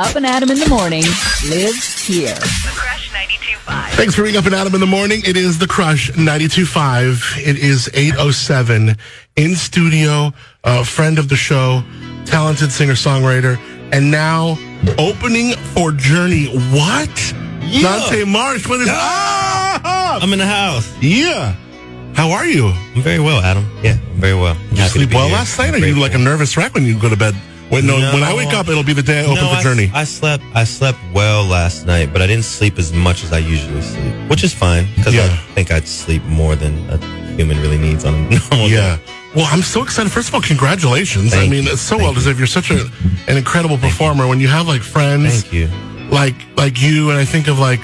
Up and Adam in the morning lives here. The Crush 92.5. Thanks for being up and Adam in the morning. It is the Crush 92.5. It is 8.07 in studio, a friend of the show, talented singer-songwriter, and now opening for Journey. What? Yeah. Dante Marsh. What is ah! I'm in the house. Yeah. How are you? I'm very well, Adam. Yeah, I'm very well. Did you sleep well last night? Or are you like a nervous wreck when you go to bed? When, no, No. when I wake up, it'll be the day I open no, for I, Journey. I slept. I slept well last night, but I didn't sleep as much as I usually sleep, which is fine because Yeah. I think I'd sleep more than a human really needs on a normal day. Yeah. Well, I'm so excited. First of all, congratulations. I mean, you. it's so Thank well deserved. You're such a, an incredible performer. When you have like friends Thank you. like like you, and I think of like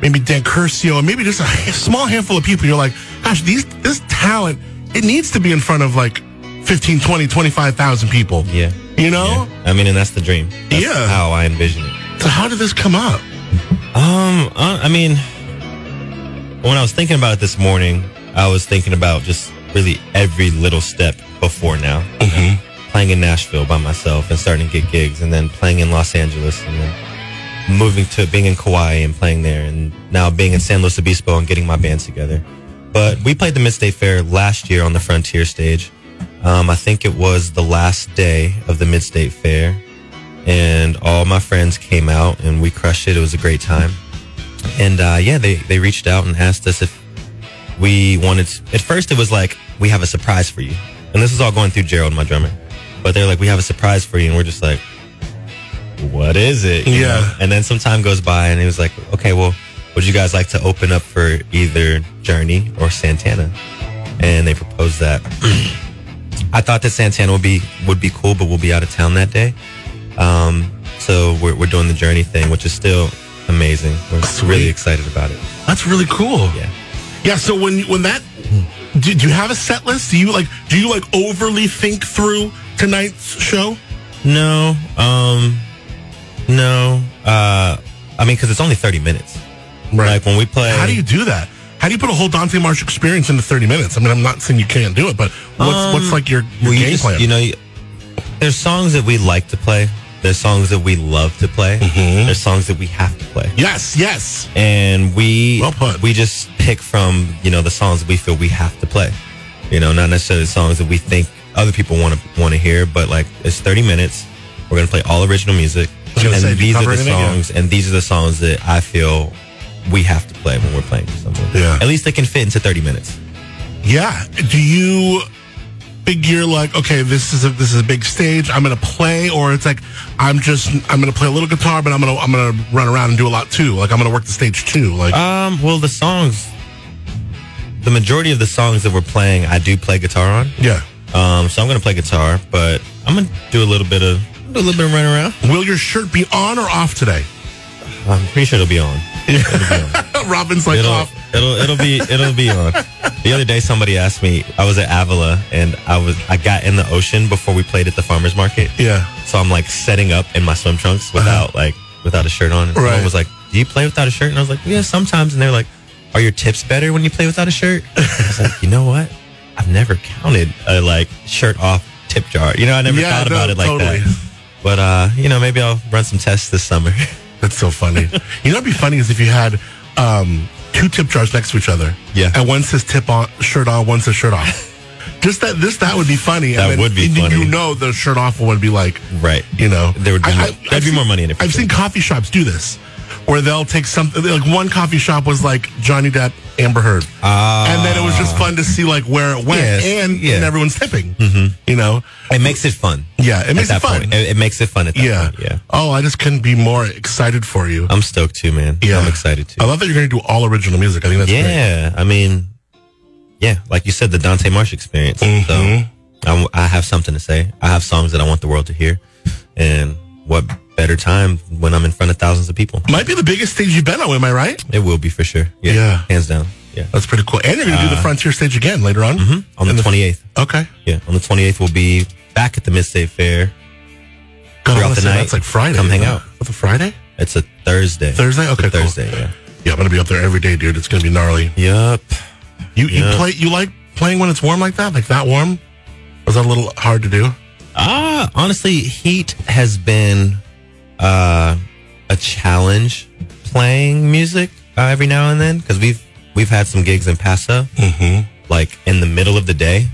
maybe Dan Curcio, and maybe just a small handful of people, you're like, gosh, these this talent, it needs to be in front of like 15, 20, 25,000 people. Yeah. You know? Yeah. I mean, and that's the dream. That's Yeah. How I envision it. So how did this come up? Um, I mean, when I was thinking about it this morning, I was thinking about just really every little step before now. Playing in Nashville by myself and starting to get gigs, and then playing in Los Angeles, and then moving to being in Kauai and playing there, and now being in San Luis Obispo and getting my band together. But we played the Mid State Fair last year on the Frontier stage. Um, I think it was the last day of the Mid State Fair, and all my friends came out and we crushed it. It was a great time. And uh, yeah, they, they reached out and asked us if we wanted. To, at first, it was like, we have a surprise for you. And this is all going through Gerald, my drummer. But they're like, we have a surprise for you. And we're just like, what is it? You Yeah. know? And then some time goes by and he was like, okay, well, would you guys like to open up for either Journey or Santana? And they proposed that. I thought that Santana would be would be cool, but we'll be out of town that day. Um, so we're, we're doing the Journey thing, which is still amazing. We're Sweet. really excited about it. That's really cool. Yeah. Yeah. So when when that, do, do you have a set list? Do you like do you like overly think through tonight's show? No, um, no. Uh, I mean, because it's only thirty minutes. Right. Like when we play. How do you do that? How do you put a whole Dante Marsh experience into 30 minutes? I mean, I'm not saying you can't do it, but what's Um, what's like your, your Well, you game just- plan? You know, you- there's songs that we like to play. There's songs that we love to play. Mm-hmm. There's songs that we have to play. yes, yes. and we Well put. we just pick from you know the songs that we feel we have to play you know not necessarily songs that we think other people want to want to hear but like it's 30 minutes we're going to play all original music and say, these are the songs and these are the songs that i feel we have to play when we're playing for someone Yeah. at least they can fit into 30 minutes Yeah. Do you figure like, okay, this is a this is a big stage. I'm gonna play, or it's like I'm just I'm gonna play a little guitar, but I'm gonna I'm gonna run around and do a lot too. Like I'm gonna work the stage too. Like um well the songs the majority of the songs that we're playing i do play guitar on yeah. um so i'm going to play guitar but i'm going to do a little bit of do a little bit of running around Will your shirt be on or off today? I'm pretty sure it'll be on. Robin's like It'll, off. it'll it'll be it'll be on. The other day, somebody asked me. I was at Avila, and I was I got in the ocean before we played at the farmers market. Yeah. So I'm like setting up in my swim trunks without like without a shirt on. And Uh-huh. Right. someone was like, "Do you play without a shirt?" And I was like, "Yeah, sometimes." And they're like, "Are your tips better when you play without a shirt?" I was like, "You know what? I've never counted a like shirt off tip jar. You know, I never Yeah, thought no, about it like totally. that." But uh, you know, maybe I'll run some tests this summer. That's so funny. you know what'd be funny is if you had um, two tip jars next to each other. Yeah. And one says tip on shirt on, one says shirt off. Just that this that would be funny. That would be you, funny. You know the shirt off one would be like right. you know There would be more- there'd I've be more money in it I've sure. seen coffee shops do this, where they'll take something like one coffee shop was like Johnny Depp, Amber Heard, and then it was just fun to see like where it went, Yes, and, yeah. and everyone's tipping. You know, It makes it fun. yeah, it makes it fun. point. It, makes it fun at that yeah, point. Yeah. Oh, I just couldn't be more excited for you. I'm stoked too, man. yeah, I'm excited too. I love that you're going to do all original music. I think that's great. yeah. I mean, yeah, like you said, the Dante Marsh experience. Mhm. So I, I have something to say. I have songs that I want the world to hear. And what better time when I'm in front of thousands of people? Might be the biggest stage you've been on. Am I right? It will be for sure. Yeah. Yeah. Hands down. Yeah. That's pretty cool. And you're going to do the Frontier stage again later on. Mhm. On In the 28th. Okay. Yeah. On the 28th, we'll be back at the Mid State Fair. God, Throughout wanna the night, That's like Friday. come hang out. What's a Friday? It's a Thursday. Thursday? Okay, It's a cool. Thursday, yeah. Yeah, I'm going to be up there every day, dude. It's going to be gnarly. Yup. You you Yeah. play you like playing when it's warm like that, like that warm? Was that a little hard to do? Ah, honestly, heat has been uh, a challenge playing music uh, every now and then because we've we've had some gigs in Paso, like in the middle of the day.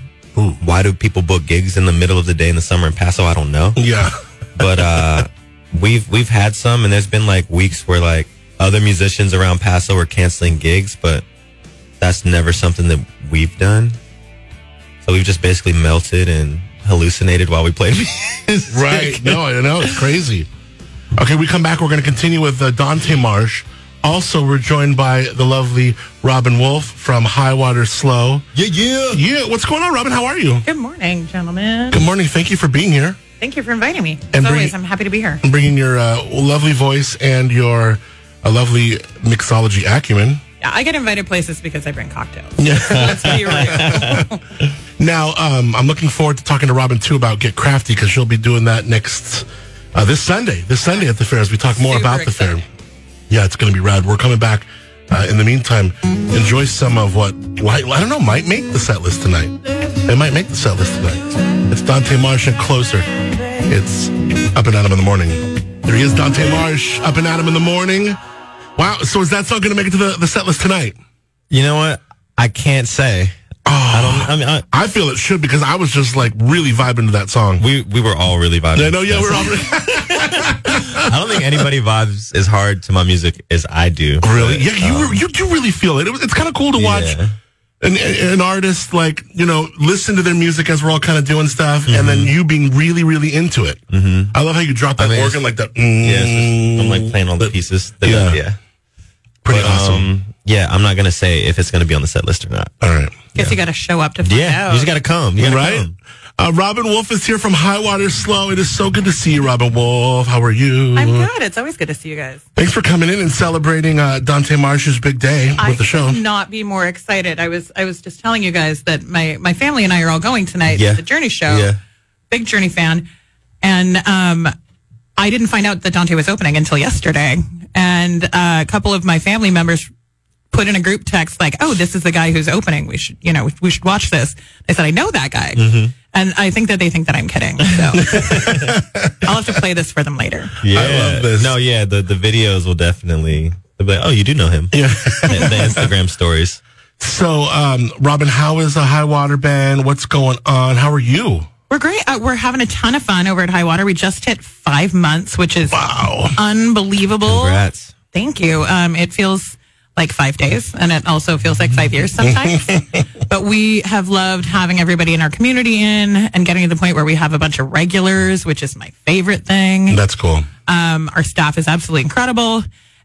Why do people book gigs in the middle of the day in the summer in Paso? I don't know Yeah. but uh we've we've had some and there's been like weeks where like other musicians around Paso are canceling gigs, but that's never something that we've done. So we've just basically melted and hallucinated while we played music. Right. No, I know. It's crazy. Okay, we come back. We're going to continue with uh, Dante Marsh. Also, we're joined by the lovely Robin Wolf from High Water Slow. Yeah, yeah. Yeah, what's going on, Robin? How are you? Good morning, gentlemen. Good morning. Thank you for being here Thank you for inviting me. And As bring- always, I'm happy to be here. and bringing your uh, lovely voice and your uh, lovely mixology acumen. Yeah, I get invited places because I bring cocktails. Yeah. Let's be real. Now, um, I'm looking forward to talking to Robin too about Get Crafty because she'll be doing that next uh, this Sunday. This Sunday at the fair as we talk more Super about the fair. Yeah, it's going to be rad. We're coming back. Uh, in the meantime, enjoy some of what I, I don't know might make the set list tonight. It might make the set list tonight. It's Dante Marsh and Closer. It's Up and Adam in the morning. There he is, Dante Marsh, Up and Adam in the morning. Wow. So is that song going to make it to the, the set list tonight? You know what? I can't say. I don't I mean I, I feel it should because I was just like really vibing to that song. we we were all really vibing. I know, yeah, we're all I don't think anybody vibes as hard to my music as I do. really, But, yeah. You um, you do really feel it. it was, it's kind of cool to watch Yeah. an, an artist like you know listen to their music as we're all kind of doing stuff, and Mm-hmm. then you being really really into it. Mm-hmm. I love how you drop that I mean, organ like that. Yeah, just- I'm like playing all the But- pieces. yeah. yeah. pretty But, awesome. um, yeah, I'm not gonna say if it's gonna be on the set list or not. all right, Guess you got to show up to find Yeah, out. you just gotta come. You gotta right. come. Uh, Robin Wolf is here from High Water Slow. It is so good to see you, Robin Wolf. How are you? I'm good. It's always good to see you guys. Thanks for coming in and celebrating uh, Dante Marsh's big day I with the show. could not be more excited. I was I was just telling you guys that my my family and I are all going tonight Yeah. to the Journey show. Yeah. Big Journey fan, and um, I didn't find out that Dante was opening until yesterday, and uh, a couple of my family members put in a group text like, "Oh, this is the guy who's opening. We should, you know, we should watch this." I said, "I know that guy," Mm-hmm. and I think that they think that I'm kidding. So I'll have to play this for them later. Yeah. love this. No, yeah, the, the videos will definitely they'll be like, Oh, you do know him. Yeah. the, the Instagram stories. So, um, Robin, how is the High Water Band? What's going on? How are you? We're great. Uh, we're having a ton of fun over at High Water. We just hit five months, which is Wow. unbelievable. Congrats. Thank you. Um, it feels like five days, and it also feels like five years sometimes. but we have loved having everybody in our community in and getting to the point where we have a bunch of regulars, which is my favorite thing. That's cool. Um, our staff is absolutely incredible,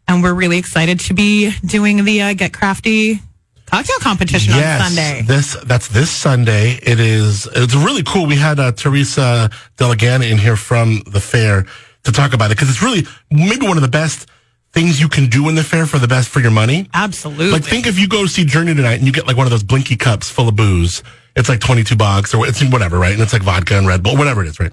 and we're really excited to be doing the uh, Get Crafty cocktail competition on Sunday. This that's this Sunday. It is. It's really cool. We had uh, Teresa Delegana in here from the fair to talk about it because it's really maybe one of the best things you can do in the fair for the best for your money. Absolutely. Like think if you go see Journey tonight and you get like one of those blinky cups full of booze. It's like twenty two bucks or it's whatever, right? And it's like vodka and Red Bull, whatever it is, right?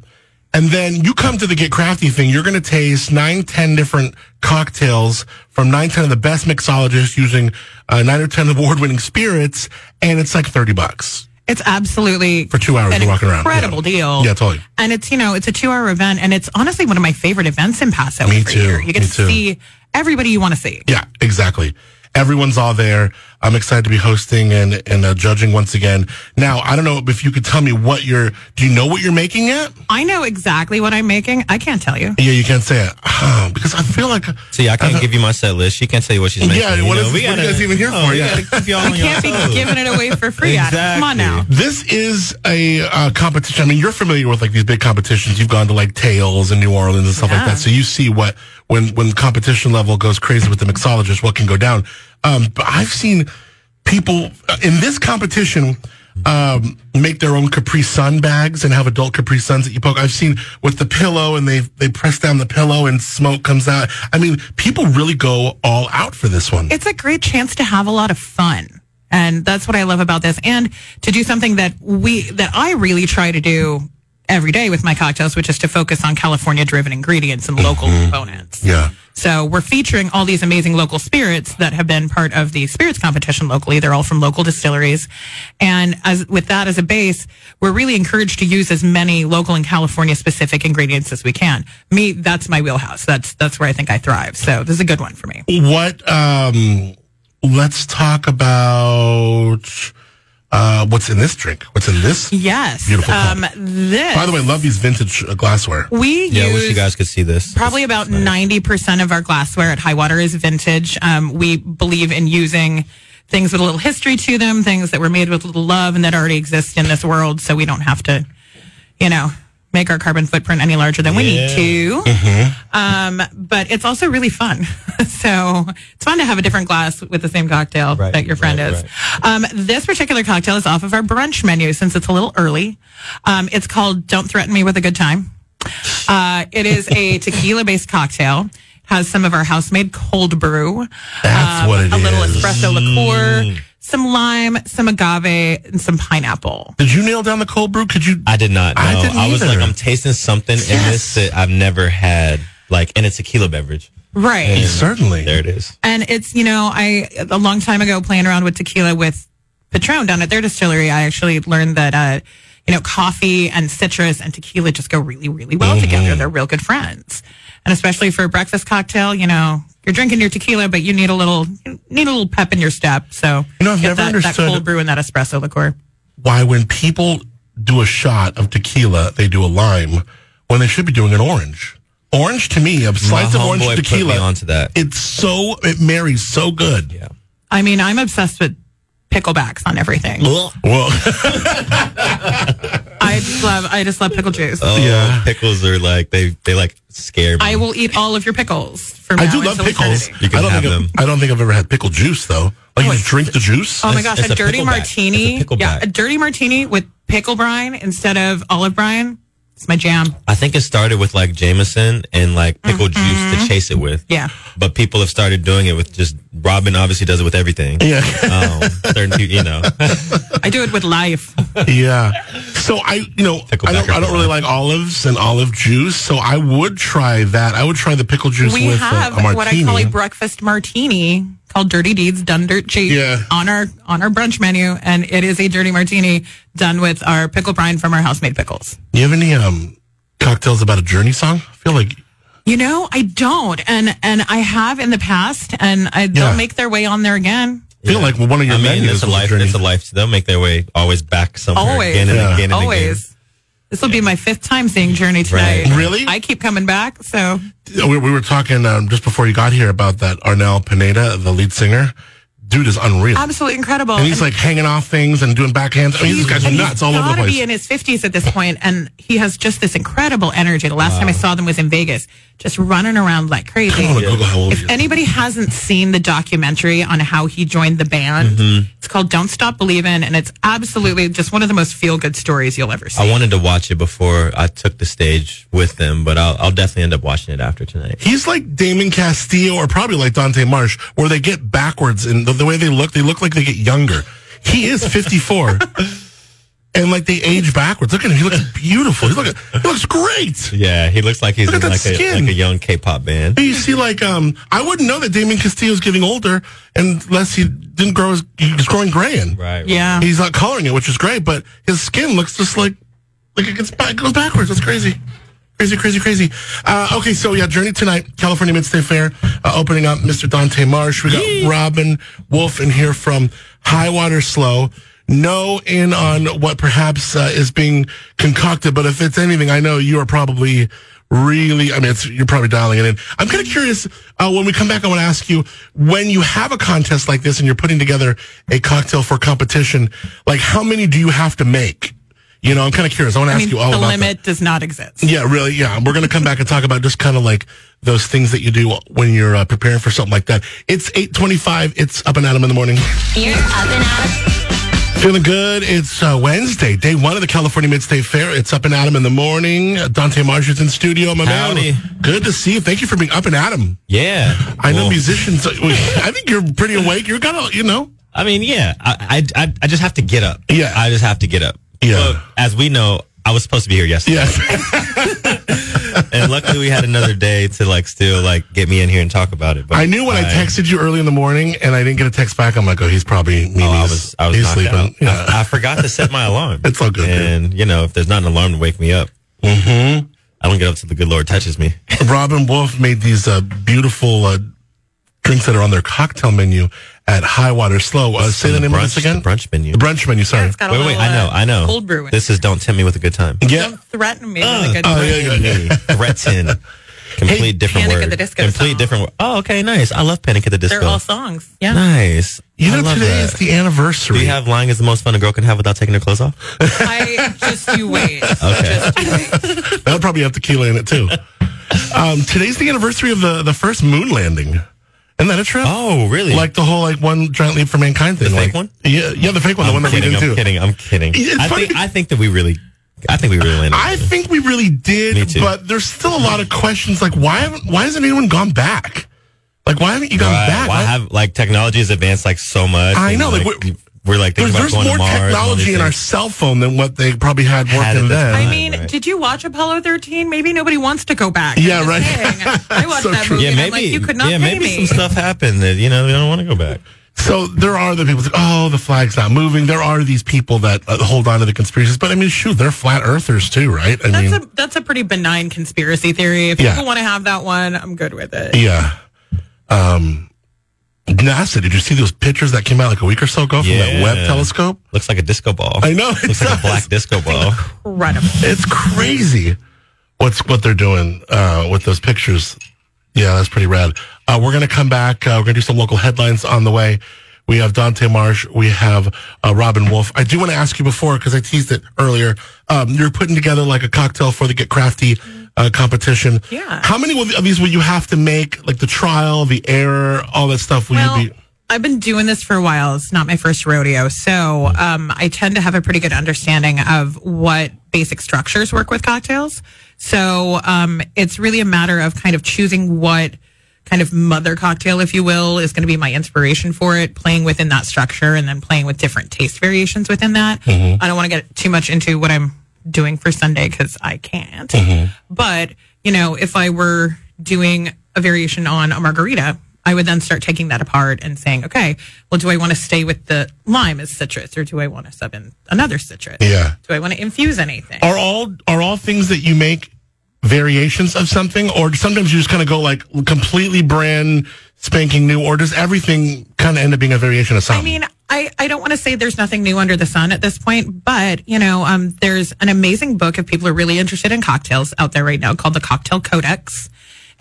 And then you come to the Get Crafty thing. You're going to taste nine, ten different cocktails from nine, ten of the best mixologists using uh, nine or ten award winning spirits, and it's like thirty bucks. It's absolutely For two hours an you're walking around. Incredible Yeah. deal. Yeah, totally. And it's you know it's a two hour event, and it's honestly one of my favorite events in Paso. Me too. Year. You get Me to too. see everybody you want to see. Yeah, exactly. Everyone's all there. I'm excited to be hosting and and uh, judging once again. Now, I don't know if you could tell me what you're. Do you know what you're making yet? I know exactly what I'm making. I can't tell you. Yeah, you can't say it because I feel like. See, I can't give you my set list. She can't tell you what she's making. Yeah, you what know? is- we what are you guys even here oh, for? Yeah. gotta keep y'all I can't be toes. giving it away for free. Adam. Come on now. This is a uh, competition. I mean, you're familiar with like these big competitions. You've gone to like Tales and New Orleans and stuff like that. So you see what when when competition level goes crazy with the mixologist, what can go down. Um, but I've seen people uh, in this competition um, make their own Capri Sun bags and have adult Capri Suns that you poke. I've seen with the pillow and they they press down the pillow and smoke comes out. I mean, people really go all out for this one. It's a great chance to have a lot of fun. And that's what I love about this. And to do something that we, that I really try to do every day with my cocktails, which is to focus on California driven ingredients and local components. Mm-hmm. yeah. So we're featuring all these amazing local spirits that have been part of the spirits competition locally. They're all from local distilleries. And as with that as a base, we're really encouraged to use as many local and California specific ingredients as we can. Me, that's my wheelhouse. That's that's where I think I thrive. So this is a good one for me. What? Um, let's talk about uh, what's in this drink. What's in this? Yes. Beautiful Um, cup. this By the way, love these vintage uh, glassware. we Yeah, I wish you guys could see this. Probably about ninety percent of our glassware at High Water is vintage. Um, we believe in using things with a little history to them, things that were made with a little love and that already exist in this world, so we don't have to, you know, make our carbon footprint any larger than we need to. Um, but it's also really fun. so it's fun to have a different glass with the same cocktail Right, that your friend right, is. Um, this particular cocktail is off of our brunch menu since it's a little early. Um, it's called Don't Threaten Me with a Good Time. Uh, it is a tequila based cocktail. Has some of our house made cold brew. That's um, what it a little espresso liqueur, some lime, some agave, and some pineapple. Did you nail down the cold brew? Could you? I did not know. I I, didn't I was either. like, I'm tasting something in this that I've never had, like in a tequila beverage. Right. Certainly. There it is. And it's, you know, I, a long time ago, playing around with tequila with Patron down at their distillery, I actually learned that, uh, you know, coffee and citrus and tequila just go really, really well Mm-hmm. together. They're real good friends. And especially for a breakfast cocktail, you know, you're drinking your tequila, but you need a little, need a little pep in your step. So, You know, I've never that, understood- that cold brew and that espresso liqueur. Why, when people do a shot of tequila, they do a lime when they should be doing an orange. Orange to me, a slice of orange homeboy put tequila. me onto that. It's so it marries so good. Yeah. I mean, I'm obsessed with picklebacks on everything. Well, I just love, I just love pickle juice. Oh, Yeah. pickles are like they they like scare me. I will eat all of your pickles from I now do love until pickles. eternity. You can I don't have think them. I've, I don't think I've ever had pickle juice though. Like you Oh, just drink the juice. Oh my gosh, it's a a dirty pickleback. martini. It's a yeah, a dirty martini with pickle brine instead of olive brine. It's my jam. I think it started with like Jameson and like pickle Mm-hmm. juice to chase it with. Yeah. But people have started doing it with just Robin obviously does it with everything. yeah, Um, certain you know. I do it with life. yeah. So I, you know, Pickleback I don't, I don't really pickleback. like olives and olive juice. So I would try that. I would try the pickle juice We with have a, a martini. what I call a breakfast martini called Dirty Deeds Done Dirt Cheap Yeah. on our on our brunch menu, and it is a dirty martini done with our pickle brine from our house made pickles. Do you have any um cocktails about a journey song? I feel like You know, I don't, and and I have in the past, and I, Yeah. they'll make their way on there again. I feel like one of your I mean, menus it's a life. journey. It's a life. They'll make their way always back somewhere Always. again and Yeah. again and again. This will be my fifth time seeing Journey tonight. Right. Really? I keep coming back, so we, we were talking um, just before you got here about that Arnell Pineda, the lead singer. Dude is unreal. absolutely incredible. and he's like hanging off things and doing backhands. I mean, these guys are nuts all over the gotta be in his fifties at this point, and he has just this incredible energy. The last time I saw them was in Vegas, just running around like crazy. I want Google how old he If is. anybody hasn't seen the documentary on how he joined the band, Mm-hmm. it's called "Don't Stop Believing," and it's absolutely just one of the most feel-good stories you'll ever see. I wanted to watch it before I took the stage with them, but I'll, I'll definitely end up watching it after tonight. He's like Damon Castillo or probably like Dante Marsh, where they get backwards and the, the way they look, they look like they get younger. He is 54. and like they age backwards. Look at him. He looks beautiful. He, look, he looks great. Yeah, he looks like he's Look in at that like a, like a young K-pop band. You see, like, um, I wouldn't know that Damon Castillo's getting older unless he didn't grow his, he's growing gray in. Right. yeah, He's not coloring it, which is great, but his skin looks just like like it gets back, goes backwards. That's crazy. Crazy, crazy, crazy. Uh, okay, so yeah, Journey tonight, California Mid State Fair, uh, opening up Mr. Dante Marsh. We got Robin Wolf in here from High Water Slow. No in on what perhaps uh, is being concocted, but if it's anything, I know you are probably really, I mean, it's, you're probably dialing it in. I'm kind of curious, uh, when we come back, I want to ask you, when you have a contest like this and you're putting together a cocktail for competition, like how many do you have to make? You know, I'm kind of curious. I want to ask mean, you all the about limit that. does not exist. Yeah, really. Yeah. We're going to come back and talk about just kind of like those things that you do when you're uh, preparing for something like that. It's 825. It's up and at 'em in the morning. You're up and out. Feeling good. It's uh, Wednesday, day one of the California Mid State Fair. It's up and at 'em in the morning. Uh, Dante Marsh is in studio, my Howdy. man. Good to see you. Thank you for being up and at 'em. Yeah. I know Well, musicians. I think you're pretty awake. You're gonna, you know. I mean, yeah. I, I I I just have to get up. Yeah. I just have to get up. Yeah. Well, as we know, I was supposed to be here yesterday. Yes. and luckily we had another day to like still like get me in here and talk about it. But I knew when I, texted you early in the morning and I didn't get a text back. I'm like, oh, he's probably meaning Oh, I was I was he's sleeping. Yeah. I, I forgot to set my alarm. It's all good, dude. And you know, if there's not an alarm to wake me up, Mm-hmm. I don't get up till the good Lord touches me. Robin Wolf made these uh, beautiful uh, drinks that are on their cocktail menu at High Water Slow. Uh, say the name brunch, of this again. The brunch menu. The brunch menu. Sorry. It's Wait, wait, little, I know, uh, I know. Cold brew. This is don't tempt me with a good time. yeah. Don't threaten me with a good time. Oh, yeah, yeah, yeah. Threaten. Complete different Panic word. at the Disco Complete song. different. word. Oh, okay, nice. I love Panic at the Disco. They're all songs. Yeah. nice. You I know, love today that. is the anniversary. Do you have lying is the most fun a girl can have without taking her clothes off? I just you wait. Okay. Just you wait. That'll probably have tequila in it too. um, today's the anniversary of the, the first moon landing. Isn't that a trip? Oh, really? Like the whole like one giant leap for mankind thing. The like, fake one? Yeah, yeah, the fake one, the I'm one that kidding, we I'm didn't do. kidding. I'm kidding. It's I funny. think I think that we really, I think we really landed. I think we really did, Me too. but there's still a lot of questions. Like, why haven't why hasn't anyone gone back? Like, why haven't you gone Right. back? Why have like technology has advanced like so much? I know, like, we're- we're like there's thinking there's about going more to Mars. technology in our cell phone than what they probably had Had working at then. time. I mean, right. did you watch Apollo 13? Maybe nobody wants to go back. I'm Yeah, right. saying. I watched So that true. movie. Yeah, and maybe I'm like, you could not yeah, pay maybe me. some stuff happened that you know they don't want to go back. So there are the people. That, oh, the flag's not moving. There are these people that uh, hold on to the conspiracies, but I mean, shoot, they're flat earthers too, right? I That's mean, a that's a pretty benign conspiracy theory. If Yeah. people want to have that one, I'm good with it. yeah. Um, NASA. Did you see those pictures that came out like a week or so ago from that Yeah. Webb telescope? Looks like a disco ball. I know it Looks like a black disco ball. Incredible. It's crazy what's what they're doing uh, with those pictures. Yeah, that's pretty rad. Uh, we're gonna come back. Uh, we're gonna do some local headlines on the way. We have Dante Marsh. We have uh, Robin Wolf. I do want to ask you before because I teased it earlier. Um, you're putting together like a cocktail for the Get Crafty uh, competition. Yeah. How many of these will you have to make? Like the trial, the error, all that stuff. Will Well, you be? I've been doing this for a while. It's not my first rodeo. So um, I tend to have a pretty good understanding of what basic structures work with cocktails. So um, it's really a matter of kind of choosing what kind of mother cocktail, if you will, is going to be my inspiration for it, playing within that structure and then playing with different taste variations within that. I don't want to get too much into what I'm doing for Sunday because I can't. Mm-hmm. But, you know, if I were doing a variation on a margarita, I would then start taking that apart and saying, okay, well, do I want to stay with the lime as citrus or do I want to sub in another citrus? Yeah. Do I want to infuse anything? Are all are all things that you make variations of something, or sometimes you just kind of go like completely brand spanking new, or does everything kind of end up being a variation of I something? mean, I, I don't want to say there's nothing new under the sun at this point, but you know, um, there's an amazing book if people are really interested in cocktails out there right now called the Cocktail Codex,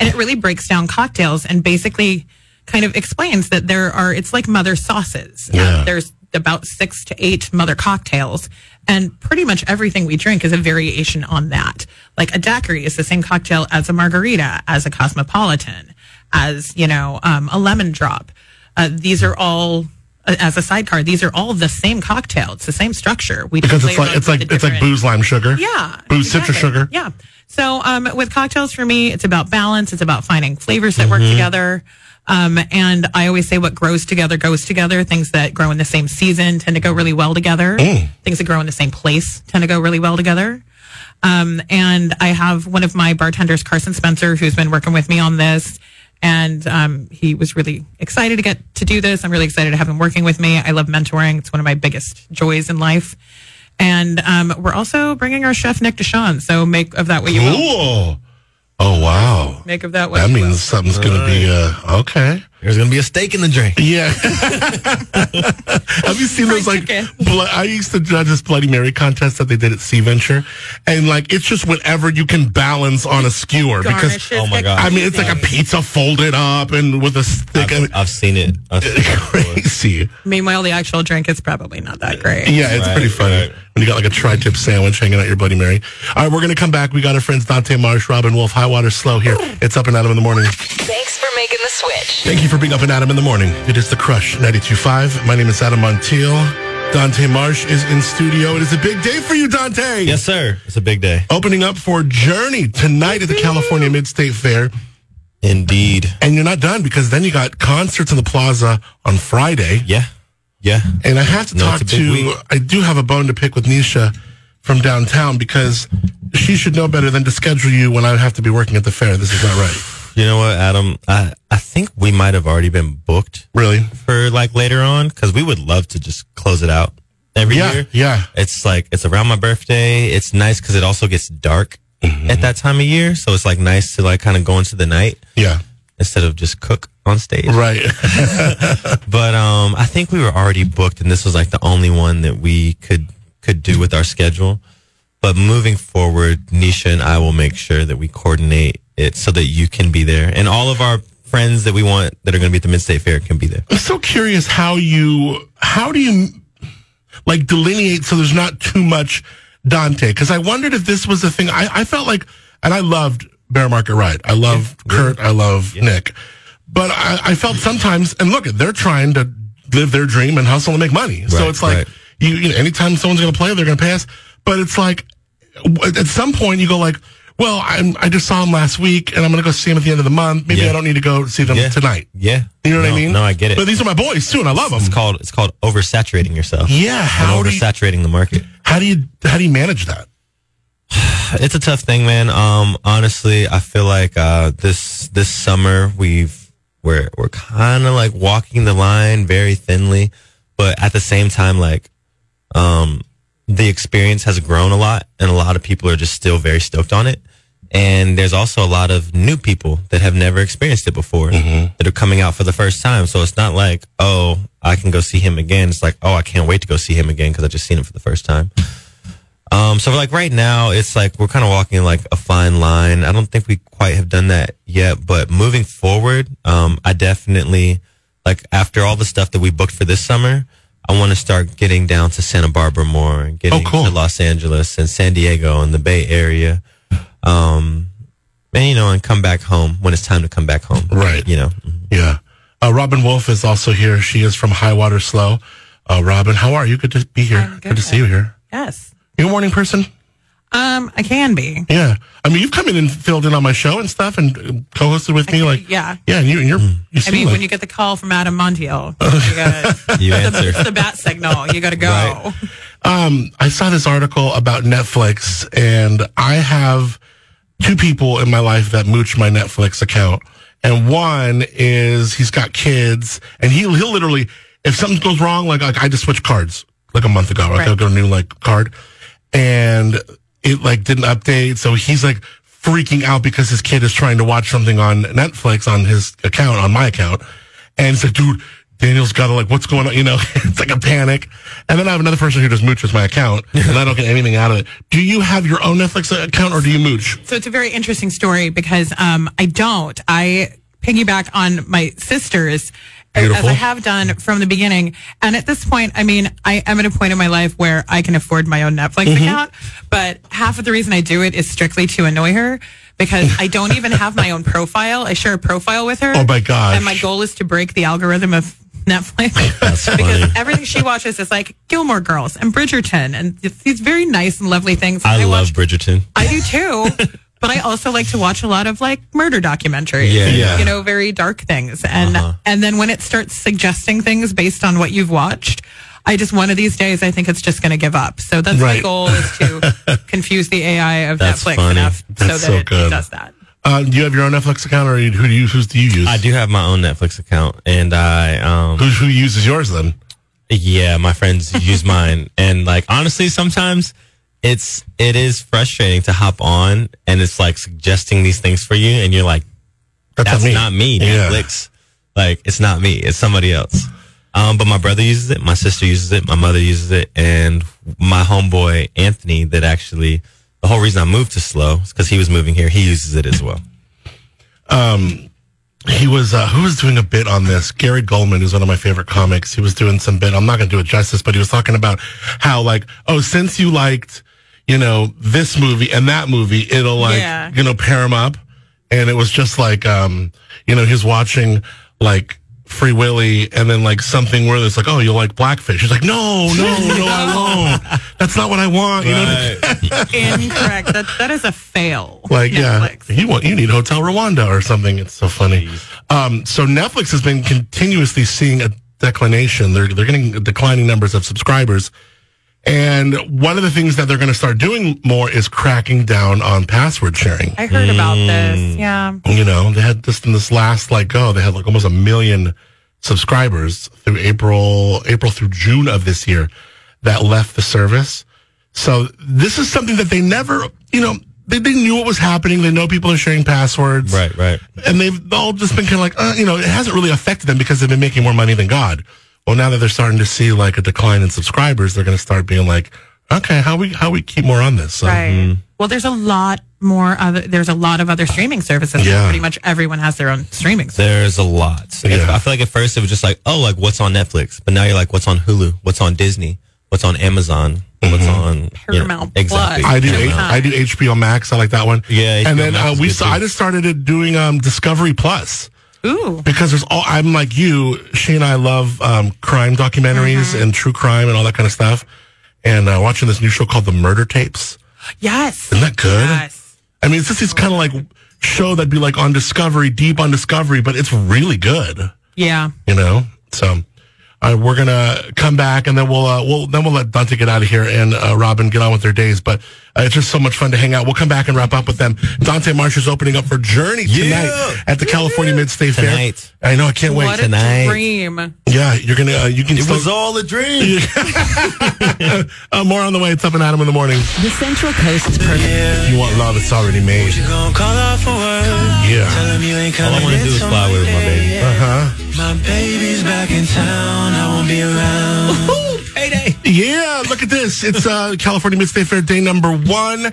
and it really breaks down cocktails and basically kind of explains that there are it's like mother sauces. Uh, Yeah. there's about six to eight mother cocktails, and pretty much everything we drink is a variation on that. Like a daiquiri is the same cocktail as a margarita, as a cosmopolitan, as you know, um, a lemon drop. Uh, these are all as a sidecar. These are all the same cocktail. It's the same structure. We because it's like it's like it's like booze, lime, sugar. yeah. booze, citrus, sugar. Yeah. So um, with cocktails for me, it's about balance. It's about finding flavors that work together. Um, and I always say what grows together goes together. Things that grow in the same season tend to go really well together. Things that grow in the same place tend to go really well together. Um, and I have one of my bartenders, Carson Spencer, who's been working with me on this. And um, he was really excited to get to do this. I'm really excited to have him working with me. I love mentoring. It's one of my biggest joys in life. And um, we're also bringing our chef, Nick Deshawn. So make of that what you will. Cool. Oh wow, Make of that what that you will. means something's going to be uh, okay. There's gonna be a steak in the drink. Yeah. Have you seen those like? Blo- I used to judge this Bloody Mary contest that they did at Sea Venture, and like it's just whatever you can balance on a skewer because Oh my get God. I mean it's like a pizza folded up and with a stick. I mean, I've, I've seen it. I've seen crazy. Meanwhile, the actual drink is probably not that great. Yeah, it's Right, pretty funny right. when you got like a tri-tip sandwich hanging out your Bloody Mary. All right, we're gonna come back. We got our friends Dante Marsh, Robin Wolf, High Water Slow here. It's up and Adam in the morning. Thanks for making the switch. Thank you for being up and Adam in the morning. It is the Crush 92.5. My name is Adam Montiel. Dante Marsh is in studio. It is a big day for you, Dante. Yes, sir. It's a big day. Opening up for Journey tonight at the California Mid-State Fair. Indeed. And you're not done because then you got concerts in the plaza on Friday. Yeah. Yeah. And I have to No, talk it's a big to, week. I do have a bone to pick with Nisha from downtown because she should know better than to schedule you when I have to be working at the fair. This is not right. You know what, Adam? I I think we might have already been booked Really? for like later on because we would love to just close it out every Yeah, year. yeah. It's like it's around my birthday. It's nice because it also gets dark at that time of year, so it's like nice to like kind of go into the night Yeah. instead of just cook on stage. Right. But um, I think we were already booked, and this was like the only one that we could could do with our schedule. But moving forward, Nisha and I will make sure that we coordinate it so that you can be there, and all of our friends that we want that are going to be at the Mid State Fair can be there. I'm so curious how you how do you like delineate so there's not too much Dante? Because I wondered if this was a thing. I, I felt like, and I loved Bear Market Riot. I love Kurt. I love Nick. But I, I felt sometimes, and look, they're trying to live their dream and hustle and make money. so it's like right. you, you know, anytime someone's going to play, they're going to pass. But it's like at some point you go like, well, I'm, I just saw him last week, and I'm going to go see him at the end of the month. Maybe Yeah. I don't need to go see them Yeah. tonight. Yeah, You know what No, I mean? No, I get it. But these are my boys too, and I love them. it's called it's called oversaturating yourself. Yeah, and how do you, oversaturating the market. how do you how do you manage that? It's a tough thing, man. Um, honestly, I feel like uh, this this summer we've we're we're kind of like walking the line very thinly, but at the same time, like um, the experience has grown a lot, and a lot of people are just still very stoked on it. And there's also a lot of new people that have never experienced it before that are coming out for the first time. So it's not like, oh, I can go see him again. It's like, oh, I can't wait to go see him again because I just seen him for the first time. Um, so like right now, it's like we're kind of walking like a fine line. I don't think we quite have done that yet, but moving forward, um, I definitely like after all the stuff that we booked for this summer, I want to start getting down to Santa Barbara more, and getting Oh, cool. to Los Angeles and San Diego and the Bay Area. Um, and you know, and come back home when it's time to come back home. Right. You know, Yeah. Uh, Robin Wolf is also here. She is from High Water Slow. Uh, Robin, how are you? Good to be here. Good. good. to see you here. Yes. You a morning person? Um, I can be. Yeah. I mean, you've come in and filled in on my show and stuff, and uh, co-hosted with me. Like, yeah. yeah. And you, and you're, you I mean, like, when you get the call from Adam Montiel, you gotta, you it's answer. the bat signal. You got to go. Right. um, I saw this article about Netflix, and I have two people in my life that mooch my Netflix account, and one is he's got kids, and he he'll literally if something goes wrong, like like I just switched cards like a month ago, like I Right. got a new like card, and it like didn't update, so he's like freaking out because his kid is trying to watch something on Netflix on his account on my account, and it's like, dude. Daniel's got to like, what's going on? You know, it's like a panic. And then I have another person who just mooches my account and I don't get anything out of it. Do you have your own Netflix account or do you mooch? So it's a very interesting story because um, I don't. I piggyback on my sisters. As I have done from the beginning. And at this point, I mean, I am at a point in my life where I can afford my own Netflix Mm-hmm. account. But half of the reason I do it is strictly to annoy her because I don't even have my own profile. I share a profile with her. Oh my god! And my goal is to break the algorithm of Netflix. That's because everything she watches is like Gilmore Girls and Bridgerton and these very nice and lovely things. I And love watch Bridgerton. I do too. but I also like to watch a lot of like murder documentaries. Yeah, yeah. You know, very dark things. And Uh-huh. and then when it starts suggesting things based on what you've watched, I just one of these days I think it's just going to give up. So that's Right. my goal is to confuse the AI of That's Netflix funny. enough so that so it, good. it does that. Uh, do you have your own Netflix account or who do you, who's do you use? I do have my own Netflix account, and I um Who, who uses yours then? Yeah, my friends use mine, and like honestly, sometimes it's it is frustrating to hop on and it's like suggesting these things for you, and you're like, that's not me, Yeah. Netflix. Like it's not me, it's somebody else. Um, but my brother uses it, my sister uses it, my mother uses it, and my homeboy Anthony. That actually the whole reason I moved to Slow is because he was moving here. He uses it as well. Um, he was uh, who was doing a bit on this. Gary Gulman is one of my favorite comics. He was doing some bit. I'm not going to do it justice, but he was talking about how like, oh, since you liked, you know, this movie and that movie, it'll like, Yeah. you know, pair them up. And it was just like, um, you know, he's watching like Free Willy and then like something where it's like, oh, you'll like Blackfish. He's like, no, no, no, I won't. That's not what I want. You know, Incorrect. that that is a fail. like Netflix. yeah, you want you need Hotel Rwanda or something. It's so funny. Um, so Netflix has been continuously seeing a declination. They're they're getting declining numbers of subscribers, And one of the things that they're going to start doing more is cracking down on password sharing. I heard about this. Yeah. You know, they had just in this last like oh, they had like almost a million subscribers through April April through June of this year that left the service. So this is something that they never, you know, they, they knew what was happening. They know people are sharing passwords. Right, right. And they've all just been kind of like, uh, you know, it hasn't really affected them because they've been making more money than God. Well, now that they're starting to see like a decline in subscribers, they're going to start being like, okay, how we how we keep more on this? So, Right. Well, there's a lot more other, there's a lot of other streaming services. Yeah. Pretty much everyone has their own streaming service. There's a lot. Yeah. I feel like at first it was just like, oh, like what's on Netflix, but now you're like, what's on Hulu, what's on Disney, what's on Amazon, what's on you know, Paramount exactly. Plus. I do Paramount. I do HBO Max. I like that one. Yeah, and then Max uh, we saw. I just started doing um, Discovery Plus. Ooh. because there's all I'm like you, Shane. and I love um, crime documentaries Mm-hmm. and true crime and all that kind of stuff. And uh, watching this new show called The Murder Tapes. Yes. Isn't that good? Yes. I mean, it's just this kind of like show that'd be like on Discovery, deep on Discovery, but it's really good. Yeah. You know, so. Uh, we're gonna come back and then we'll uh, we'll then we'll let Dante get out of here and uh, Robin get on with their days. But uh, it's just so much fun to hang out. We'll come back and wrap up with them. Dante Marsh is opening up for Journey tonight Yeah. at the California Mid State Fair. Tonight. I know I can't wait. What a tonight. dream. Yeah, you're gonna. Uh, you can. It still, was all a dream. uh, more on the way. It's up and Adam in the morning. The Central Coast's perfect. If you want love, it's already made. Gonna call out for work. Yeah. Tell him you ain't All I coming want to do is till fly away with my baby. Uh huh. My baby's back in town. I won't be around. Payday. Yeah. Look at this. It's uh, California Mid State Fair day number one.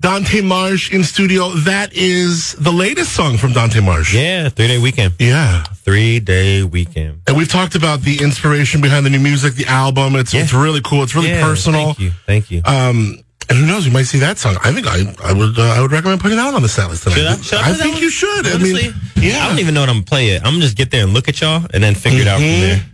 Dante Marsh in studio. That is the latest song from Dante Marsh. Yeah, three day weekend. Yeah. Three day weekend. And we've talked about the inspiration behind the new music, the album. It's Yeah. it's really cool. It's really Yeah, personal. Thank you. Thank you. Um, and who knows? You might see that song. I think I, I would uh, I would recommend putting that on the set list tonight. Should I? Should I, that think you should. Honestly, I mean, yeah. I don't even know what I'm gonna play it. I'm gonna just get there and look at y'all and then figure it out from Mhm. there.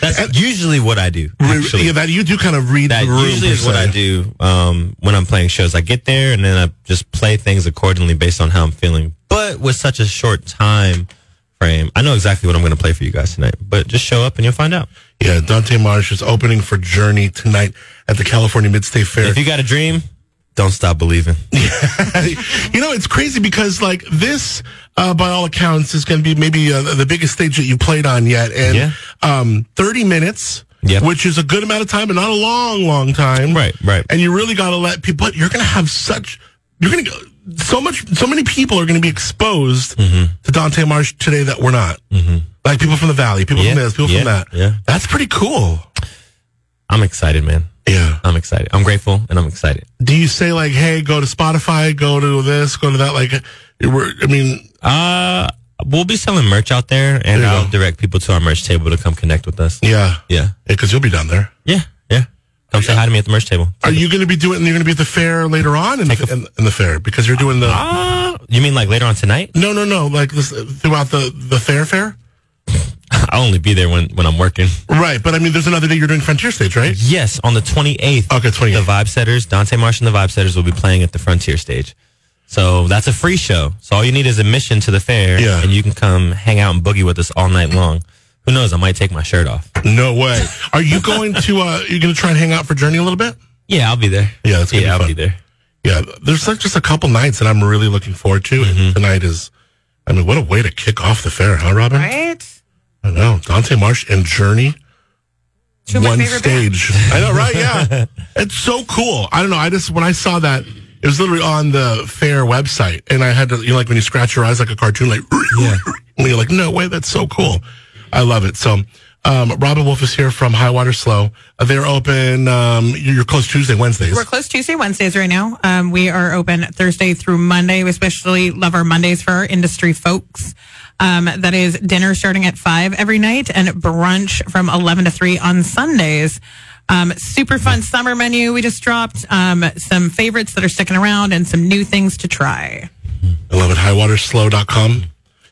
That's usually what I do. Actually. yeah, that you do kind of read that the room. usually is what. I do um, when I'm playing shows. I get there and then I just play things accordingly based on how I'm feeling. But with such a short time frame, I know exactly what I'm going to play for you guys tonight. But just show up and you'll find out. Yeah, Dante Marsh is opening for Journey tonight at the California Midstate Fair. If you got a dream, don't stop believing. you know, it's crazy because like this, uh, by all accounts, is going to be maybe uh, the biggest stage that you played on yet, and Yeah. um, thirty minutes, Yep. which is a good amount of time, but not a long, long time. Right, right. And you really got to let people. But you're going to have such. You're going to go. So much. So many people are going to be exposed Mm-hmm. to Dante Marsh today that we're not. Like people from the Valley, people Yeah, from this, people yeah, from that. yeah. That's pretty cool. I'm excited, man. Yeah. I'm excited. I'm grateful and I'm excited. Do you say like, hey, go to Spotify, go to this, go to that? Like, I mean, Uh, we'll be selling merch out there and I'll go. direct people to our merch table to come connect with us. yeah, Yeah. because you'll be down there. Yeah. Yeah. Come say hi to me at the merch table. Are you going to be doing? You're going to be at the fair later on in the, a- in, in the fair because you're doing the. Uh, you mean like later on tonight? no, no, no. Like this, throughout the the fair fair. I'll only be there when, when I'm working. Right, but I mean, there's another day you're doing Frontier Stage, right? Yes, on the 28th. Okay, 28th. The Vibe Setters, Dante Marsh and the Vibe Setters will be playing at the Frontier stage. So that's a free show. So all you need is admission to the fair, Yeah. and you can come hang out and boogie with us all night long. Who knows? I might take my shirt off. No way. Are you going to? uh You're going to try and hang out for Journey a little bit? Yeah, I'll be there. Yeah, that's gonna yeah, be I'll be there. Yeah, there's like just a couple nights that I'm really looking forward to, Mm-hmm. and tonight is. I mean, what a way to kick off the fair, huh, Robin? Right? I know Dante Marsh and Journey. Two one stage. I know, right? Yeah, it's so cool. I don't know. I just when I saw that, it was literally on the fair website, and I had to, you know, like when you scratch your eyes like a cartoon, like, Yeah. and you're like, no way, that's so cool. I love it. So, um, Robin Wolf is here from High Water Slow. Uh, they're open. Um, you're you're closed Tuesday, Wednesdays. We're closed Tuesday, Wednesdays right now. Um, we are open Thursday through Monday. We especially love our Mondays for our industry folks. Um, that is dinner starting at five every night and brunch from 11 to three on Sundays. Um, super fun summer menu. We just dropped, um, some favorites that are sticking around and some new things to try. I love it. Highwaterslow.com.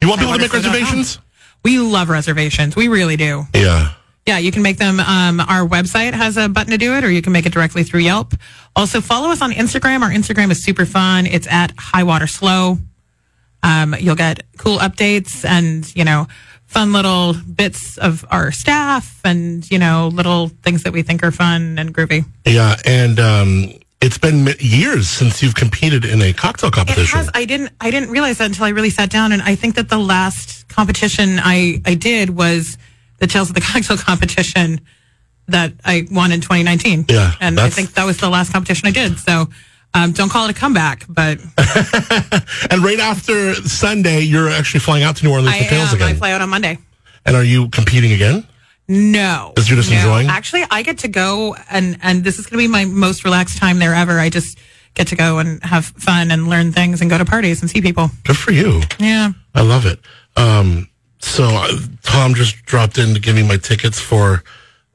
You want people to make reservations? We love reservations. We really do. Yeah. Yeah, you can make them. Um, our website has a button to do it, or you can make it directly through Yelp. Also, follow us on Instagram. Our Instagram is super fun. It's at High Water Slow. Um, you'll get cool updates and you know fun little bits of our staff and, you know, little things that we think are fun and groovy. Yeah, and um, it's been years since you've competed in a cocktail It competition. has. I didn't. I didn't realize that until I really sat down, and I think that the last competition I I did was the Tales of the Cocktail competition that I won in 2019. Yeah, and I think that was the last competition I did. So. Um, don't call it a comeback, but and right after Sunday, you're actually flying out to New Orleans I for Tales am. I again. fly out on Monday. and are you competing again? No. Is you're just no. enjoying? Actually, I get to go and and this is going to be my most relaxed time there ever. I just get to go and have fun and learn things and go to parties and see people. Good for you. Yeah. I love it. Um, so uh, Tom just dropped in to give me my tickets for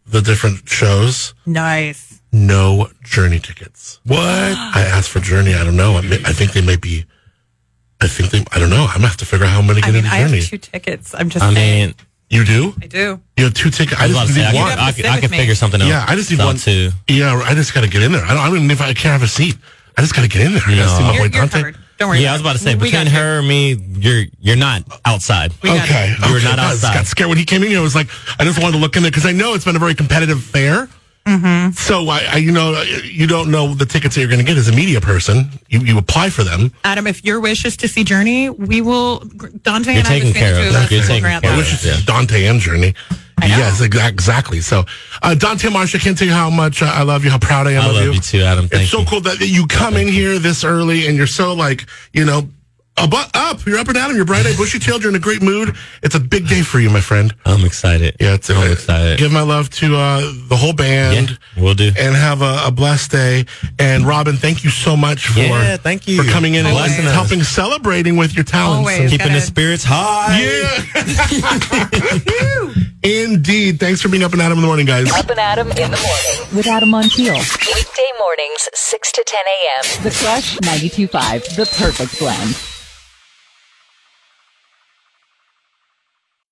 the different shows. Nice. No Journey tickets. What? I asked for Journey. I don't know. I, may, I think they might be. I think they. I don't know. I'm gonna have to figure out how many I get mean, into I Journey. have two tickets. I'm just I saying. mean, you do? I do. You have two tickets. I I was just to say, need I one. I to could, I with could figure something out. Yeah, I just need out one too. Yeah, I just got to get in there. I don't. I don't even if I can't have a seat. I just got to get in there. I got to see my You're, boy Dante. covered. Don't worry. Yeah, I was about to say, between her and me, you're you're not outside. We Okay. you're okay. not I just outside. got scared when he came in here. I was like, I just wanted to look in there because I know it's been a very competitive fair. Mm-hmm. So I, I, you know, you don't know the tickets that you're going to get as a media person. You you apply for them. Adam, if your wish is to see Journey, we will. Dante You're and I taken care of. of us You're will taken grant care of. that. wish to Yeah. Dante and Journey. Yes, exa- exactly. So, uh, Dante Marsh, I can't tell you how much uh, I love you, how proud I am I of love you. you too, Adam. Thank it's so you. cool that you come in here this early and you're so like, you know, up, up. You're up and Adam. You're bright eyed, bushy tailed. You're in a great mood. It's a big day for you, my friend. I'm excited. Yeah, it's I'm uh, excited. Give my love to uh, the whole band. Yeah, we'll do. And have a, a blessed day. And Robin, thank you so much for Yeah, thank you. for coming in and Always. and helping celebrating with your talents. Always. And- Keeping the Gotta- spirits high. Yeah. Indeed. Thanks for being up and Adam in the morning, guys. Up and Adam in the morning. With Adam Montiel. Weekday mornings, 6 to 10 a.m. The Crush 92.5. The perfect blend.